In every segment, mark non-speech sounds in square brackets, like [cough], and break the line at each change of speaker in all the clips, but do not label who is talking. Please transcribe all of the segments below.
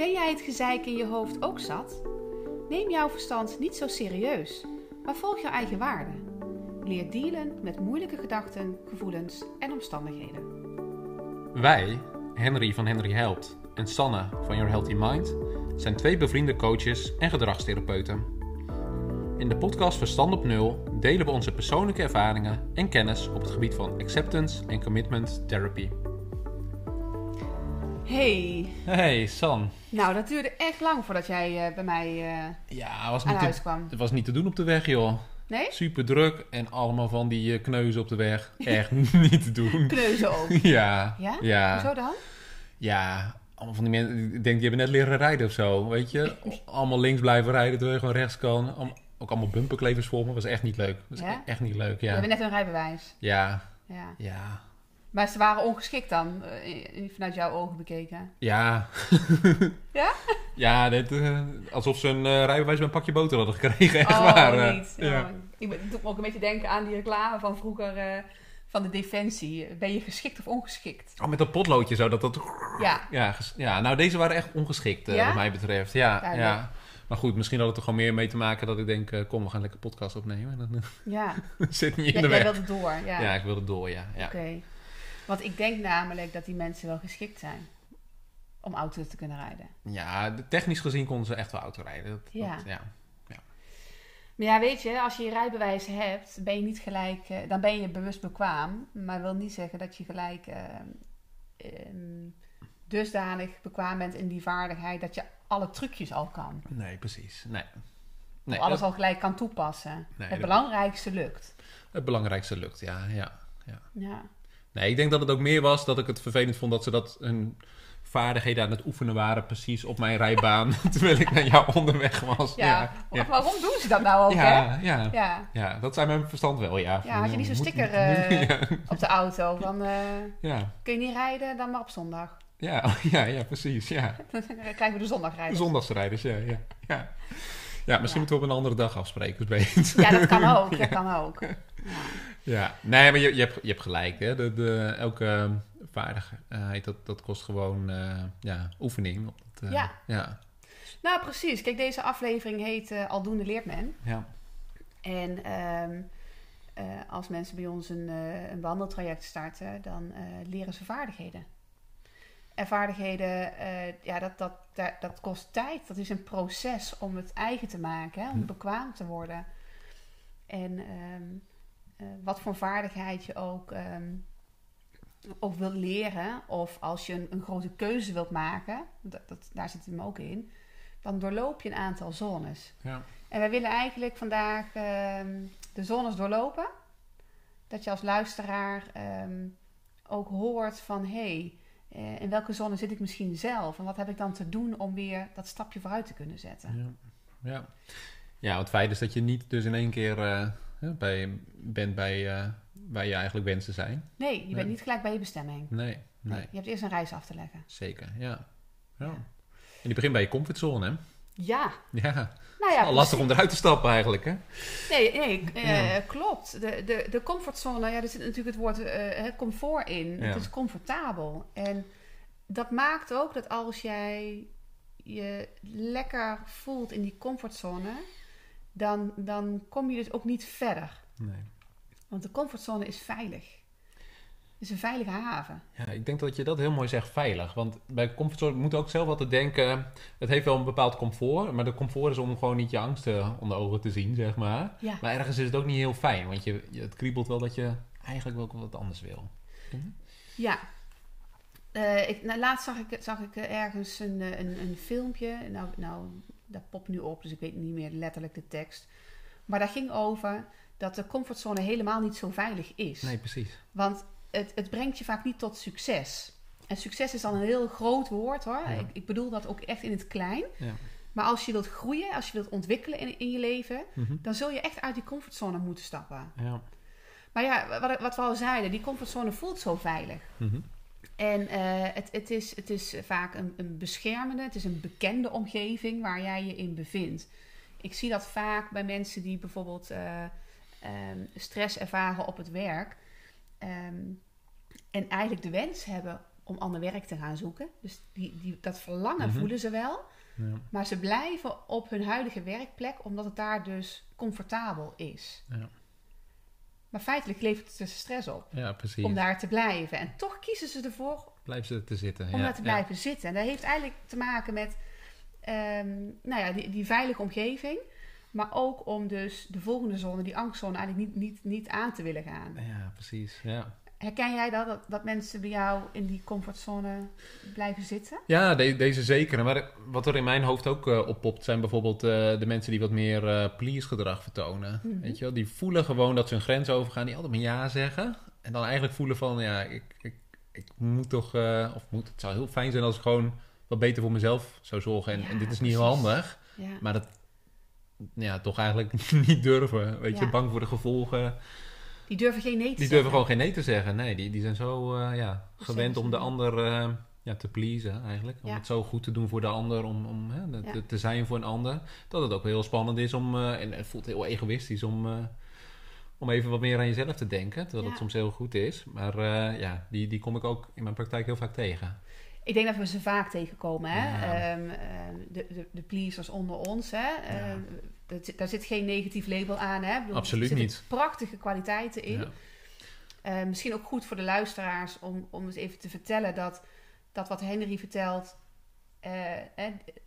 Ben jij het gezeik in je hoofd ook zat? Neem jouw verstand niet zo serieus, maar volg jouw eigen waarden. Leer dealen met moeilijke gedachten, gevoelens en omstandigheden.
Wij, Henry van Henry Helpt en Sanne van Your Healthy Mind, zijn twee bevriende coaches en gedragstherapeuten. In de podcast Verstand op Nul delen we onze persoonlijke ervaringen en kennis op het gebied van acceptance en commitment therapy.
Hey,
Hey San.
nou dat duurde echt lang voordat jij eh, bij mij eh,
Ja, was
aan
niet
huis
te,
kwam.
het was niet te doen op de weg joh.
Nee?
Super druk en allemaal van die eh, kneuzen op de weg. Echt [laughs] niet te doen.
Kneuzen ook. [laughs]
Ja.
Ja?
Ja.
Hoezo dan?
Ja, allemaal van die mensen, ik denk die hebben net leren rijden of zo, weet je. Allemaal links blijven rijden terwijl je gewoon rechts kan. Allemaal- ook allemaal bumperklevers voor me, was echt niet leuk. Was
Ja?
e- echt niet leuk, ja.
hebt net een rijbewijs.
Ja,
Ja.
ja,
Maar ze waren ongeschikt dan, eh, vanuit jouw ogen bekeken.
ja. [laughs]
Ja?
Ja, dit, eh, alsof ze een eh, rijbewijs met een pakje boter hadden gekregen, echt
oh,
waar.
niet.
ja.
Oh, ik doet me ook een beetje denken aan die reclame van vroeger van de Defensie. Ben je geschikt of ongeschikt?
Oh, met dat potloodje zo, dat dat...
Ja.
Ja, ja nou deze waren echt ongeschikt,
Ja?
wat mij betreft. Ja,
Duidelijk.
ja. Maar goed, misschien had het er gewoon meer mee te maken dat ik denk, kom, we gaan lekker podcast opnemen. [laughs] En dan
Ja.
zit niet in
Jij,
de
jij
weg.
wilde door, ja.
Ja, ik wilde door, ja. ja.
Oké. Want ik denk namelijk dat die mensen wel geschikt zijn om auto te kunnen rijden.
Ja, technisch gezien konden ze echt wel auto rijden. Dat,
Ja.
dat- ja.
Maar ja, weet je, als je je rijbewijs hebt, ben je niet gelijk, eh, dan ben je bewust bekwaam. Maar wil niet zeggen dat je gelijk eh, ehm, dusdanig bekwaam bent in die vaardigheid dat je alle trucjes al kan.
Nee, precies. Nee.
of
nee
alles
dat-
al gelijk kan toepassen.
Nee,
het belangrijkste lukt.
Het belangrijkste lukt, ja, ja.
Ja.
Nee, ik denk dat het ook meer was dat ik het vervelend vond dat ze dat hun vaardigheden aan het oefenen waren, precies op mijn rijbaan, [laughs] terwijl ik naar jou onderweg was.
Ja.
ja.
Wa- Waarom doen ze dat nou ook, hè?
Ja, ja.
Ja.
Ja, dat zijn mijn verstand wel, ja.
Ja, had je niet zo'n sticker eh, [laughs]
ja.
op de auto van eh,
Ja.
kun je niet rijden, dan maar op zondag.
Ja, oh, [laughs] ja, ja, precies, ja.
Dan krijgen we de zondagrijders.
Zondagsrijders, ja, ja. Ja, ja misschien
Ja.
moeten we op een andere dag afspreken, beter.
Ja, dat kan ook.
Ja.
Dat kan ook. Ja.
Nee, maar je, je, hebt, je hebt gelijk. Hè? De, de, elke vaardigheid, dat, dat kost gewoon eh, ja, oefening. Eh,
Ja.
Ja.
Nou, precies. Kijk, deze aflevering heet eh, Aldoende leert men.
ja.
En ehm, eh, als mensen bij ons een, eh, een wandeltraject starten, dan eh, leren ze vaardigheden. En vaardigheden, eh, ja, dat, dat, dat, dat kost tijd. Dat is een proces om het eigen te maken, hè, om
Hm.
bekwaam te worden. En ehm, eh, wat voor vaardigheid je ook, ehm, ook wilt leren, of als je een, een grote keuze wilt maken, dat, dat, daar zit hem ook in, dan doorloop je een aantal zones.
Ja.
En wij willen eigenlijk vandaag ehm, de zones doorlopen. Dat je als luisteraar ehm, ook hoort van hé, hey, eh, in welke zone zit ik misschien zelf? En wat heb ik dan te doen om weer dat stapje vooruit te kunnen zetten?
Ja. Ja. ja, het feit is dat je niet dus in één keer eh, hè, bij, bent bij eh, waar je eigenlijk wensen zijn.
Nee, je bent niet gelijk bij je bestemming.
Nee, nee,
Je hebt eerst een reis af te leggen.
zeker. Ja. Ja.
Ja.
En je begint bij je comfortzone, hè?
Ja,
Ja,
nou ja,
lastig om eruit te stappen eigenlijk, hè?
Nee, nee eh,
Ja.
klopt. De, de, de comfortzone, ja, er zit natuurlijk het woord eh, comfort in.
Ja.
Het is comfortabel. En dat maakt ook dat als jij je lekker voelt in die comfortzone, dan, dan kom je dus ook niet verder.
Nee.
Want de comfortzone is veilig. Het is een veilige haven.
Ja, ik denk dat je dat heel mooi zegt, veilig. Want bij comfortzone moet ook zelf altijd denken... Het heeft wel een bepaald comfort, maar de comfort is om gewoon niet je angsten onder ogen te zien, zeg maar.
Ja.
Maar ergens is het ook niet heel fijn, want je, het kriebelt wel dat je eigenlijk wel wat anders wil.
Ja. Eh, ik, nou, laatst zag ik, zag ik ergens een, eh, een, een filmpje. Nou, nou, dat popt nu op, dus ik weet niet meer letterlijk de tekst. Maar dat ging over dat de comfortzone helemaal niet zo veilig is.
Nee, precies.
Want het, het brengt je vaak niet tot succes. En succes is dan een heel groot woord hoor.
Ja.
Ik, ik bedoel dat ook echt in het klein.
Ja.
Maar als je wilt groeien, als je wilt ontwikkelen in, in je leven,
Mhm.
dan zul je echt uit die comfortzone moeten stappen.
Ja.
Maar ja, wat, wat we al zeiden, die comfortzone voelt zo veilig.
Mhm.
En eh, het, het, is, het is vaak een, een beschermende, het is een bekende omgeving waar jij je in bevindt. Ik zie dat vaak bij mensen die bijvoorbeeld eh, ehm, stress ervaren op het werk. Ehm, en eigenlijk de wens hebben om ander werk te gaan zoeken. Dus die, die, dat verlangen
Mhm.
voelen ze wel.
Ja.
Maar ze blijven op hun huidige werkplek omdat het daar dus comfortabel is.
Ja.
Maar feitelijk levert het dus stress op
ja, precies.
om daar te blijven. En toch kiezen ze ervoor
Blijf ze te zitten.
om
ja.
daar te blijven zitten. En dat heeft eigenlijk te maken met ehm, nou ja, die, die veilige omgeving. Maar ook om dus de volgende zone, die angstzone, eigenlijk niet, niet, niet aan te willen gaan.
Ja. ja, precies. Ja.
Herken jij dat, dat? Dat mensen bij jou in die comfortzone blijven zitten?
Ja, de- deze zeker. Maar wat er in mijn hoofd ook eh, oppopt, zijn bijvoorbeeld eh, de mensen die wat meer eh please gedrag vertonen.
Mhm.
Weet je wel? Die voelen gewoon dat ze hun grens overgaan, die altijd maar ja zeggen. En dan eigenlijk voelen van, ja, ik, ik, ik moet toch, of moet, het zou heel fijn zijn als ik gewoon wat beter voor mezelf zou zorgen. En,
Ja,
en dit is niet heel handig,
Ja.
maar dat, ja, toch eigenlijk [laughs] niet durven. Weet je, bang voor de gevolgen.
Die durven geen nee te
Die
zeggen.
durven gewoon geen nee te zeggen. Nee, die, die zijn zo eh, ja, gewend om de ander eh, ja, te pleasen eigenlijk. Om
Ja.
het zo goed te doen voor de ander, om, om hè,
Ja.
te, zijn voor een ander. Dat het ook heel spannend is om, eh, en het voelt heel egoïstisch om, om even wat meer aan jezelf te denken. Terwijl het soms heel goed is. Maar ja, die, die kom ik ook in mijn praktijk heel vaak tegen.
Ik denk dat we ze vaak tegenkomen. Hè? Ehm, ehm, de, de, de pleasers onder ons. Hè? Dat daar zit geen negatief label aan. Hè? Bedoel,
Absoluut
er zitten
niet.
prachtige kwaliteiten in.
Ja.
Eh, misschien ook goed voor de luisteraars om, om eens even te vertellen dat, dat wat Henry vertelt. eh, eh,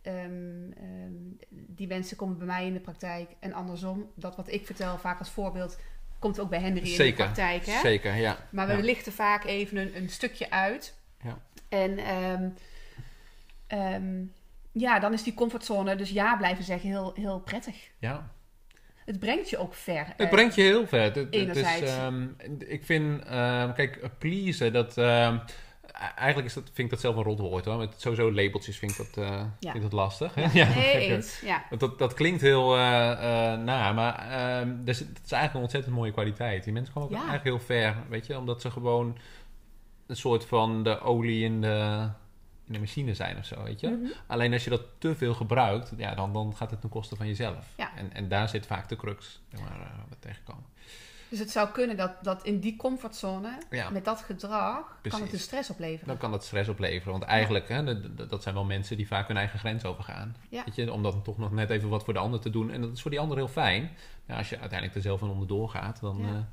ehm, ehm, die mensen komen bij mij in de praktijk en andersom. Dat wat ik vertel, vaak als voorbeeld, komt ook bij Henry in de praktijk. Hè?
zeker, ja.
Maar we
Ja.
lichten vaak even een, een stukje uit.
Ja.
En ehm, ja, dan is die comfortzone, dus ja blijven zeggen, heel, heel prettig.
Ja.
Het brengt je ook ver.
Het
Eh,
brengt je heel ver. Het, het is, ehm, ik vind, ehm, kijk, pleasen, dat, ehm, eigenlijk is dat, vind ik dat zelf een rotwoord hoor. Met sowieso labeltjes vind ik dat, eh, vind ik dat lastig.
Ja, [laughs]
Ja,
nee, eens. Ja.
Want dat, dat klinkt heel eh eh, naar, maar ehm dus, het is eigenlijk een ontzettend mooie kwaliteit. Die mensen komen ook eigenlijk heel ver, weet je, omdat ze gewoon een soort van de olie in de, in de machine zijn of zo, weet je.
Mhm.
Alleen als je dat te veel gebruikt, ja, dan, dan gaat het ten koste van jezelf.
Ja.
En, en daar zit vaak de crux zeg maar, eh, wat tegenkomen.
Dus het zou kunnen dat, dat in die comfortzone,
Ja.
met dat gedrag, kan het de stress opleveren.
Dan kan dat stress opleveren. Want eigenlijk, hè, dat- zijn wel mensen die vaak hun eigen grens overgaan.
Ja.
Weet je, om dan toch nog net even wat voor de ander te doen. En dat is voor die ander heel fijn. Maar als je uiteindelijk er zelf van onderdoor gaat, dan,
Ja.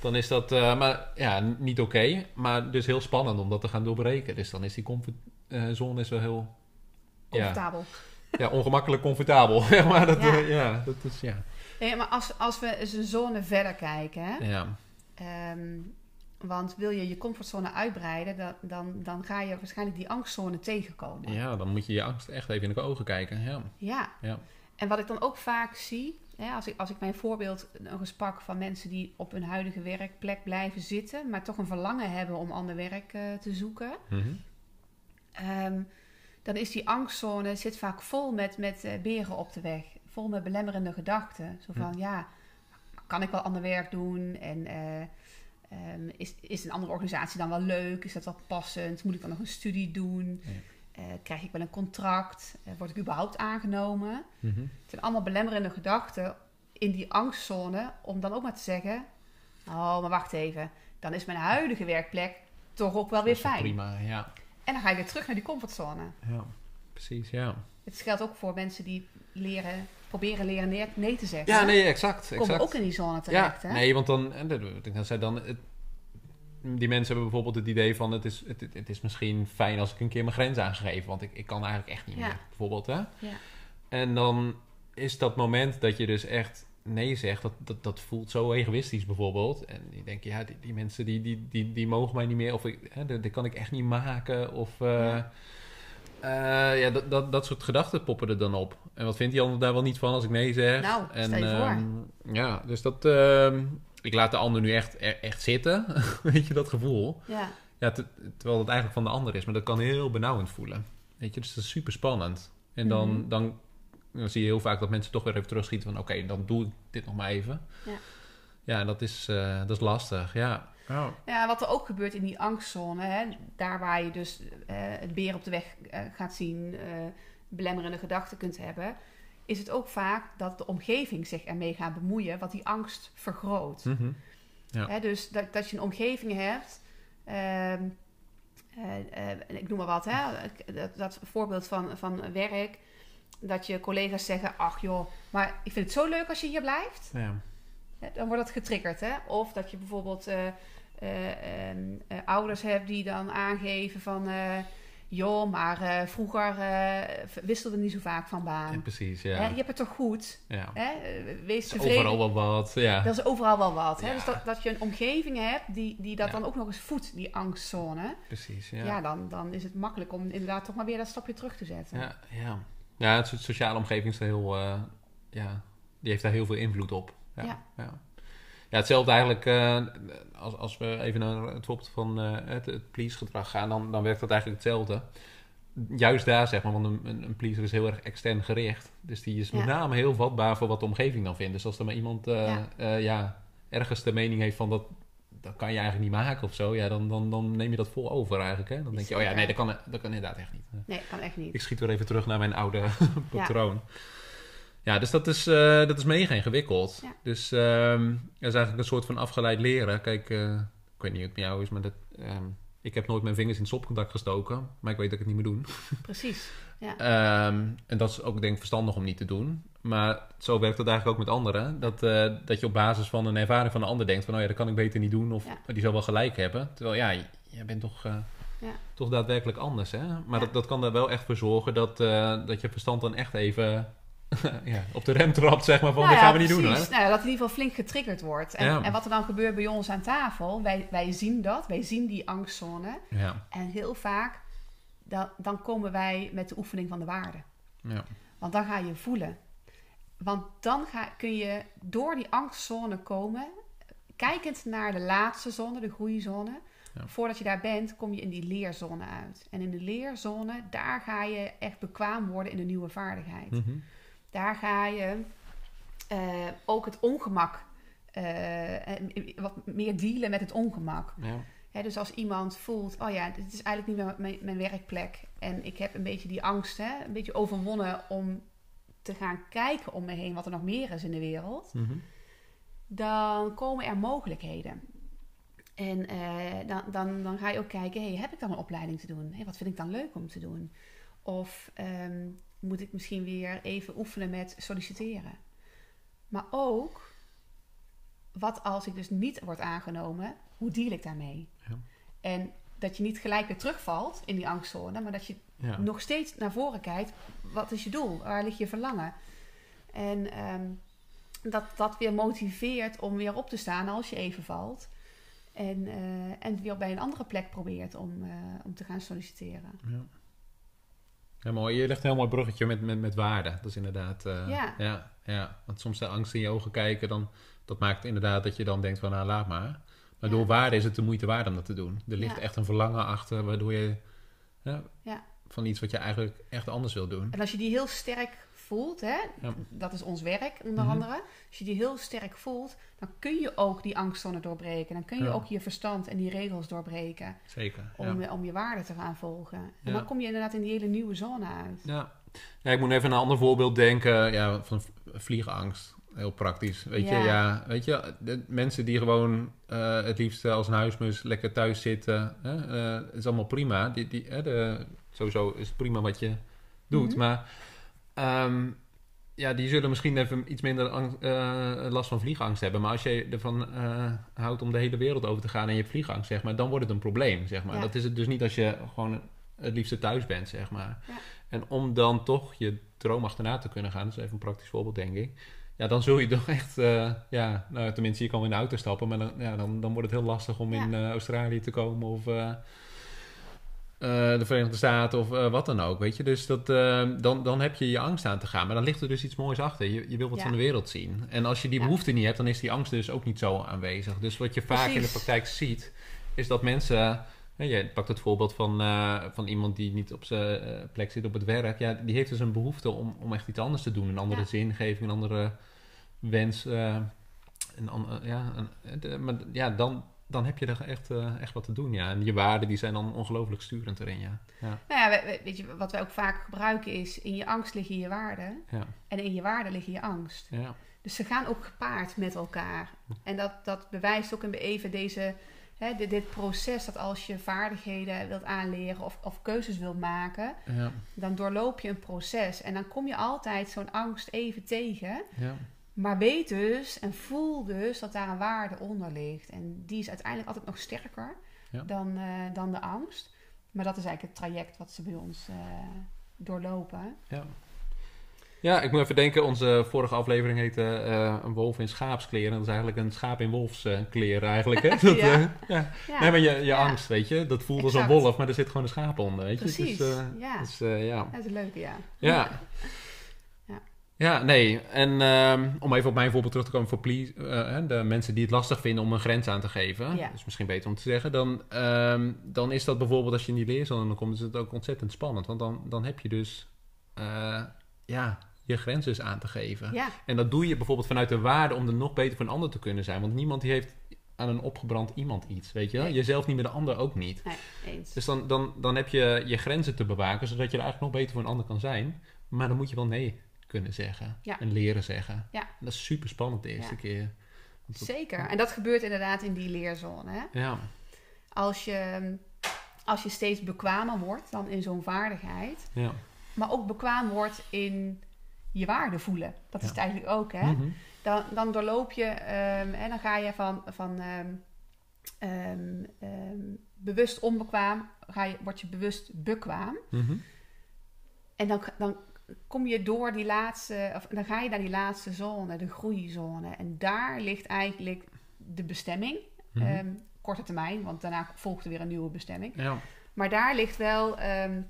Eh, dan is dat eh, maar, ja, niet oké. maar dus heel spannend om dat te gaan doorbreken. Dus dan is die comfortzone is wel heel
Comfortabel.
ja, ongemakkelijk comfortabel. [laughs] maar dat,
Ja.
eh, ja, dat is ja.
Nee, maar als, als we eens een zone verder kijken, hè,
ja.
Ehm, want wil je je comfortzone uitbreiden, dan, dan, dan ga je waarschijnlijk die angstzone tegenkomen.
Ja, dan moet je je angst echt even in de ogen kijken. Ja.
Ja.
Ja.
En wat ik dan ook vaak zie, hè, als, ik, als ik mijn voorbeeld nog eens pak van mensen die op hun huidige werkplek blijven zitten, maar toch een verlangen hebben om ander werk eh, te zoeken,
Mhm.
ehm, dan is die angstzone zit vaak vol met, met eh, beren op de weg. Vol met belemmerende gedachten. Zo van, ja, kan ik wel ander werk doen? En eh, ehm, is, is een andere organisatie dan wel leuk? Is dat wel passend? Moet ik dan nog een studie doen?
Ja.
Eh, krijg ik wel een contract? Eh, word ik überhaupt aangenomen?
Mhm.
Het zijn allemaal belemmerende gedachten in die angstzone. Om dan ook maar te zeggen, oh, maar wacht even. Dan is mijn huidige werkplek toch ook wel weer fijn.
Prima, ja.
En dan ga je weer terug naar die comfortzone.
ja. Precies, ja.
Het geldt ook voor mensen die leren, proberen leren nee, nee te zeggen.
Ja, nee, exact.
Komen
exact.
ook in die zone terecht,
ja,
hè?
nee, want dan, en dat- ik dan, het, die mensen hebben bijvoorbeeld het idee van, het is, het, is misschien fijn als ik een keer mijn grens aangegeven, want ik, ik kan eigenlijk echt niet
Ja.
meer, bijvoorbeeld, hè.
Ja.
En dan is dat moment dat je dus echt nee zegt, dat, dat, dat voelt zo egoïstisch bijvoorbeeld. En die denken, ja, die, die mensen die, die, die, die mogen mij niet meer, of ik, hè, dat, kan ik echt niet maken, of... eh, eh, ja, dat, dat, dat soort gedachten poppen er dan op. En wat vindt die ander daar wel niet van als ik nee zeg?
Nou,
en,
stel je voor.
ehm, ja, dus dat... ehm, ik laat de ander nu echt, e- echt zitten. [laughs] Weet je, dat gevoel.
Ja,
Ja, te- terwijl het eigenlijk van de ander is. Maar dat kan heel benauwend voelen. Weet je, dus dat is super spannend. En dan,
Mhm.
dan, dan zie je heel vaak dat mensen toch weer even terugschieten van... Oké, dan doe ik dit nog maar even.
Ja.
Ja, dat is, eh, dat is lastig. Ja.
ja, wat er ook gebeurt in die angstzone, hè, daar waar je dus eh, het beer op de weg eh, gaat zien, eh, belemmerende gedachten kunt hebben, is het ook vaak dat de omgeving zich ermee gaat bemoeien, wat die angst vergroot.
Mhm. Ja.
Hè, dus dat, dat je een omgeving hebt ehm, eh, eh, ik noem maar wat, hè? Dat, dat voorbeeld van, van werk. Dat je collega's zeggen: Ach joh, maar ik vind het zo leuk als je hier blijft.
Ja.
Dan wordt dat getriggerd, hè? Of dat je bijvoorbeeld eh, eh, ehm, eh, ouders hebt die dan aangeven van... eh, joh, maar eh, vroeger eh, wisselden we niet zo vaak van baan.
Ja, precies,
Hè,
ja.
je hebt het toch goed?
ja.
Hè? Eh, Wees
Is
tevreden.
Overal wel wat, ja.
Dat is overal wel wat. Hè?
Ja.
Dus dat, dat je een omgeving hebt die, die dat dan ook nog eens voedt, die angstzone.
Precies,
Ja,
ja.
dan, dan is het makkelijk om inderdaad toch maar weer dat stapje terug te zetten.
Ja, ja. ja het so- sociale omgeving is heel, eh, ja, die heeft daar heel veel invloed op.
Ja,
Ja. Ja. hetzelfde eigenlijk eh, als, als we even naar het voorbeeld van eh, het, het please-gedrag gaan, dan, dan werkt dat eigenlijk hetzelfde. Juist daar, zeg maar, want een, een, een pleaser is heel erg extern gericht. Dus die is met
Ja.
name heel vatbaar voor wat de omgeving dan vindt. Dus als er maar iemand eh,
Ja.
ja. ja, ergens de mening heeft van dat, dat kan je eigenlijk niet maken of zo, ja, dan, dan, dan neem je dat vol over eigenlijk. Hè? Dan denk je, oh ja, nee, dat kan, dat kan inderdaad echt niet.
Nee, kan echt niet.
Ik schiet weer even terug naar mijn oude patroon. Ja. Dus dat is, eh, dat is mega ingewikkeld.
Ja.
Dus ehm dat is eigenlijk een soort van afgeleid leren. Kijk, eh, ik weet niet hoe het met jou is, maar dat, ehm, ik heb nooit mijn vingers in het stopcontact gestoken. Maar ik weet dat ik het niet meer doen.
Precies. Ja. [laughs]
Ehm, en dat is ook denk ik verstandig om niet te doen. Maar zo werkt het eigenlijk ook met anderen. Dat, eh, dat je op basis van een ervaring van een ander denkt van... oh ja, dat kan ik beter niet doen. Of
Ja.
die zal wel gelijk hebben. Terwijl ja, jij bent toch,
Ja.
toch daadwerkelijk anders. Hè? Maar
Ja.
dat, dat kan er wel echt voor zorgen dat, dat je verstand dan echt even... [laughs] ja, op de rem trapt, zeg maar, van
Nou ja,
gaan we niet doen. Hè?
Nou, dat in ieder geval flink getriggerd wordt. En,
Ja.
en wat er dan gebeurt bij ons aan tafel, wij, wij zien dat, wij zien die angstzone.
Ja,
En heel vaak, dan, dan komen wij met de oefening van de waarde.
ja,
Want dan ga je voelen. Want dan ga, kun je door die angstzone komen, kijkend naar de laatste zone, de groeizone.
Ja.
Voordat je daar bent, kom je in die leerzone uit. En in de leerzone, daar ga je echt bekwaam worden in een nieuwe vaardigheid.
Mhm.
Daar ga je eh, ook het ongemak, eh, wat meer dealen met het ongemak.
ja.
Hè, dus als iemand voelt, oh ja, dit is eigenlijk niet meer mijn, mijn werkplek. En ik heb een beetje die angst, hè, een beetje overwonnen om te gaan kijken om me heen wat er nog meer is in de wereld.
Mhm.
Dan komen er mogelijkheden. En eh, dan, dan, dan ga je ook kijken, hey, heb ik dan een opleiding te doen? Hey, wat vind ik dan leuk om te doen? Of ehm, moet ik misschien weer even oefenen met solliciteren? Maar ook, wat als ik dus niet word aangenomen? Hoe deal ik daarmee?
Ja.
En dat je niet gelijk weer terugvalt in die angstzone, maar dat je
ja.
nog steeds naar voren kijkt. Wat is je doel? Waar ligt je verlangen? En ehm, dat dat weer motiveert om weer op te staan als je even valt. En, eh, en weer bij een andere plek probeert om, eh, om te gaan solliciteren.
Ja. Ja, mooi. Je legt een heel mooi bruggetje met, met, met waarde. Dat is inderdaad... eh,
Ja.
ja. Ja, Want soms de angst in je ogen kijken, dan, dat maakt inderdaad dat je dan denkt van, nou, laat maar. Maar
Ja.
door waarde is het de moeite waard om dat te doen. Er ligt
Ja.
echt een verlangen achter, waardoor je... Ja. Van iets wat je eigenlijk echt anders wil doen.
En als je die heel sterk voelt, hè,
Ja.
dat is ons werk onder
Mhm.
andere. Als je die heel sterk voelt, dan kun je ook die angstzone doorbreken. Dan kun je
Ja.
ook je verstand en die regels doorbreken
Zeker.
om,
ja.
eh, om je waarde te gaan volgen. En dan kom je inderdaad in die hele nieuwe zone uit.
Ja. ja, ik moet even aan een ander voorbeeld denken. Ja, van vliegangst. Heel praktisch. Weet je,
Ja.
weet je, de mensen die gewoon eh, het liefst als een huismus lekker thuis zitten, hè, eh, is allemaal prima. Die, die, hè, de, sowieso is het prima wat je doet,
Mhm.
maar ehm, ja, die zullen misschien even iets minder eh, last van vliegangst hebben. Maar als je ervan eh, houdt om de hele wereld over te gaan en je hebt vliegangst, zeg maar, dan wordt het een probleem, zeg maar.
Ja.
Dat is het dus niet als je gewoon het liefste thuis bent, zeg maar.
Ja.
En om dan toch je droom achterna te kunnen gaan, dat is even een praktisch voorbeeld, denk ik. Ja, dan zul je toch echt, eh, ja, nou, tenminste, je kan in de auto stappen, maar dan, ja, dan, dan wordt het heel lastig om
Ja.
in Australië te komen of de Verenigde Staten of eh, wat dan ook, weet je. Dus dat, eh, dan, dan heb je je angst aan te gaan, maar dan ligt er dus iets moois achter. Je, je wil wat
Ja.
van de wereld zien. En als je die behoefte niet hebt, dan is die angst dus ook niet zo aanwezig. Dus wat je vaak in de praktijk ziet, is dat mensen... Je pakt het voorbeeld van, eh, van iemand die niet op zijn eh, plek zit op het werk. Ja, die heeft dus een behoefte om, om echt iets anders te doen. Een andere
Ja.
zingeving, een andere wens. eh, een, an- eh, ja, een- de- maar ja, dan, dan heb je er echt, eh, echt wat te doen. Ja. En je waarden die zijn dan ongelooflijk sturend erin. Ja. Ja,
Nou ja, we- we- weet je, wat wij ook vaak gebruiken is... in je angst liggen je waarden...
ja,
en in je waarden liggen je angst.
ja.
Dus ze gaan ook gepaard met elkaar. En dat, dat bewijst ook in even deze, hè, dit, dit proces dat als je vaardigheden wilt aanleren of, of keuzes wilt maken,
Ja,
dan doorloop je een proces. En dan kom je altijd zo'n angst even tegen.
ja.
Maar weet dus en voel dus dat daar een waarde onder ligt. En die is uiteindelijk altijd nog sterker
Ja.
dan, eh, dan de angst. Maar dat is eigenlijk het traject wat ze bij ons eh, doorlopen.
Ja. Ja, ik moet even denken, onze vorige aflevering heette eh, Een wolf in schaapskleren. Dat is eigenlijk een schaap in wolfskleren eigenlijk. Hè? [laughs] Dat,
Ja.
ja. Nee, maar je, je angst, weet je, dat voelt als een wolf, maar er zit gewoon een schaap onder, weet je.
Precies,
Dus,
ja.
dus, ja.
dat is een leuke, ja.
Ja. [laughs]
Ja.
Nee. En ehm, om even op mijn voorbeeld terug te komen voor please, eh, de mensen die het lastig vinden om een grens aan te geven.
Ja.
Is misschien beter om te zeggen. Dan, ehm, dan is dat bijvoorbeeld als je in die leerzone dan komt, is het ook ontzettend spannend. Want dan, dan heb je dus eh, ja, je grenzen aan te geven.
Ja,
En dat doe je bijvoorbeeld vanuit de waarde om er nog beter voor een ander te kunnen zijn. Want niemand die heeft aan een opgebrand iemand iets, weet je wel?
Nee.
Jezelf niet, maar de ander ook niet.
nee, eens.
Dus dan, dan, dan heb je je grenzen te bewaken, zodat je er eigenlijk nog beter voor een ander kan zijn. Maar dan moet je wel nee kunnen zeggen
Ja.
en leren zeggen.
Ja.
En dat is super spannend de eerste
Ja.
keer. Dat-
Zeker. En dat gebeurt inderdaad in die leerzone. Hè?
Ja,
Als, je, als je steeds bekwamer wordt dan in zo'n vaardigheid,
ja.
maar ook bekwaam wordt in je waarde voelen. Dat is het eigenlijk ook. Hè?
Mhm.
dan, dan doorloop je ehm, en dan ga je van, van ehm, ehm, ehm, bewust onbekwaam, ga je, word je bewust bekwaam.
Mhm.
En dan, dan kom je door die laatste, of dan ga je naar die laatste zone, de groeizone. En daar ligt eigenlijk de bestemming.
Mhm.
Ehm, korte termijn, want daarna volgt er weer een nieuwe bestemming.
Ja,
Maar daar ligt wel ehm,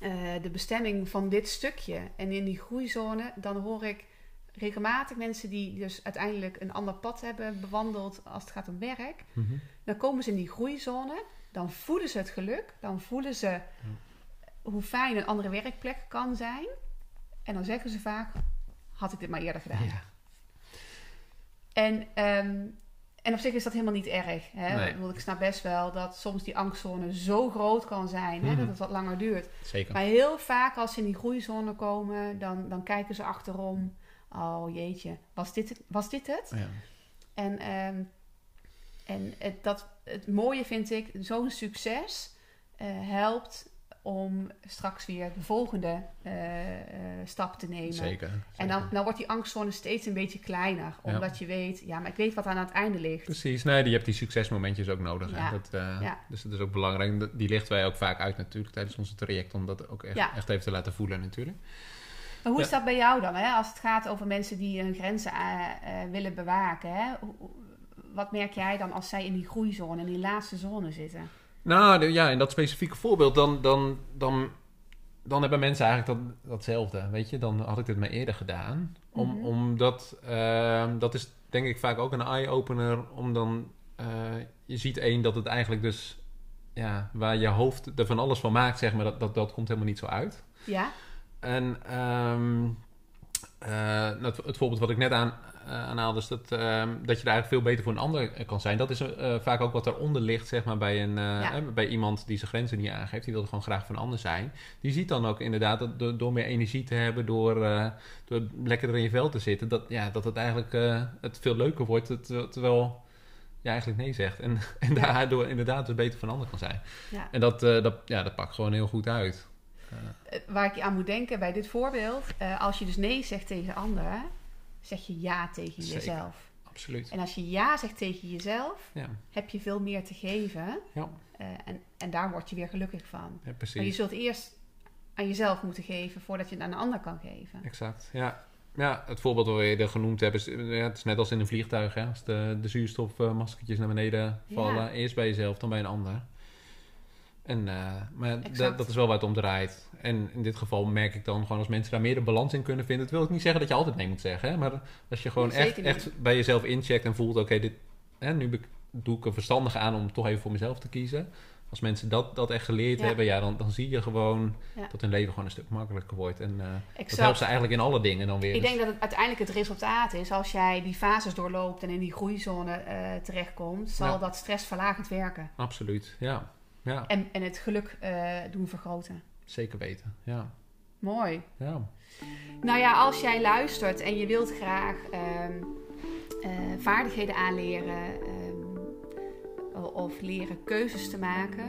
eh, de bestemming van dit stukje. En in die groeizone, dan hoor ik regelmatig mensen die dus uiteindelijk een ander pad hebben bewandeld als het gaat om werk.
Mhm.
Dan komen ze in die groeizone, dan voelen ze het geluk, dan voelen ze hoe fijn een andere werkplek kan zijn. En dan zeggen ze vaak, had ik dit maar eerder gedaan.
ja.
En, ehm, en op zich is dat helemaal niet erg. Hè?
Nee.
Ik bedoel, Ik snap best wel dat soms die angstzone zo groot kan zijn, hè,
Mhm.
dat het wat langer duurt.
zeker.
Maar heel vaak als ze in die groeizone komen, dan, dan kijken ze achterom. Oh jeetje, was dit het? Was dit het?
Ja.
En, ehm, en het, dat, het mooie vind ik, zo'n succes eh, helpt om straks weer de volgende eh, eh, stap te nemen.
Zeker.
En dan, dan wordt die angstzone steeds een beetje kleiner.
Ja.
Omdat je weet, ja, maar ik weet wat aan het einde ligt.
Precies, nee, die hebt die succesmomentjes ook nodig. hè.
Ja.
Dat, eh,
Ja.
Dus dat is ook belangrijk. Die lichten wij ook vaak uit natuurlijk tijdens onze traject, om dat ook echt,
Ja.
echt even te laten voelen natuurlijk.
Maar hoe is dat bij jou dan? Hè? Als het gaat over mensen die hun grenzen willen bewaken. Hè? Wat merk jij dan als zij in die groeizone, in die laatste zone zitten?
Nou, ja, in dat specifieke voorbeeld, dan, dan, dan, dan hebben mensen eigenlijk dat, datzelfde, weet je. Dan had ik dit maar eerder gedaan. Om,
Mhm.
Omdat, ehm, dat is denk ik vaak ook een eye-opener, om dan, eh, je ziet één dat het eigenlijk dus, ja, waar je hoofd er van alles van maakt, zeg maar, dat, dat, dat komt helemaal niet zo uit.
Ja?
En ehm, eh, het, het voorbeeld wat ik net aan, eh, is dat, ehm, dat je daar eigenlijk veel beter voor een ander eh, kan zijn. Dat is eh, vaak ook wat eronder ligt, zeg maar, bij, een, eh,
Ja.
bij iemand die zijn grenzen niet aangeeft. Die wil gewoon graag voor een ander zijn. Die ziet dan ook inderdaad dat door, meer energie te hebben, door, eh, door lekkerder in je vel te zitten, dat, ja, dat het eigenlijk eh, het veel leuker wordt, terwijl, je eigenlijk nee zegt. En, [laughs] en
Ja.
daardoor inderdaad dus beter voor een ander kan zijn.
ja.
En dat, eh, dat, ja, dat pakt gewoon heel goed uit.
Eh, Waar ik aan moet denken bij dit voorbeeld. eh, als je dus nee zegt tegen anderen, zeg je ja tegen
Zeker.
jezelf.
Absoluut.
En als je ja zegt tegen jezelf,
Ja,
heb je veel meer te geven.
ja.
Eh, en, en daar word je weer gelukkig van.
ja precies.
Maar je zult eerst aan jezelf moeten geven voordat je het aan een ander kan geven.
Exact, ja. Ja, het voorbeeld wat we eerder genoemd hebben, is, ja, het is net als in een vliegtuig. Hè? Als de, de zuurstofmaskertjes naar beneden vallen, eerst bij jezelf, dan bij een ander. En, eh, maar dat, dat is wel waar het om draait. En in dit geval merk ik dan gewoon als mensen daar meer de balans in kunnen vinden. Dat wil ik niet zeggen dat je altijd nee moet zeggen. Hè? Maar als je gewoon
Nee,
echt, echt bij jezelf incheckt en voelt, oké, dit hè, nu doe ik er verstandig aan om toch even voor mezelf te kiezen. Als mensen dat, dat echt geleerd
Ja.
hebben, ja, dan, dan zie je gewoon
Ja.
dat hun leven gewoon een stuk makkelijker wordt. En eh, dat helpt ze eigenlijk in alle dingen dan weer.
Ik
Dus-
denk dat het uiteindelijk het resultaat is, als jij die fases doorloopt en in die groeizone eh, terechtkomt, zal
Ja.
dat stressverlagend werken.
Absoluut, ja. Ja,
En, en het geluk eh, doen vergroten.
zeker weten. Ja,
Mooi.
ja.
Nou ja, als jij luistert en je wilt graag ehm, eh, vaardigheden aanleren, ehm, of leren keuzes te maken,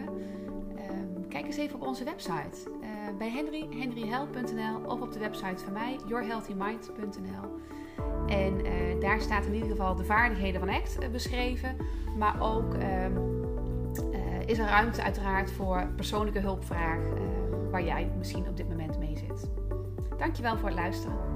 ehm, kijk eens even op onze website. Uh, bij Henry, henryheld.nl of op de website van mij, yourhealthymind.nl. En uh, daar staat in ieder geval de vaardigheden van ACT beschreven. Maar ook um, is er ruimte uiteraard voor persoonlijke hulpvraag waar jij misschien op dit moment mee zit. Dankjewel voor het luisteren.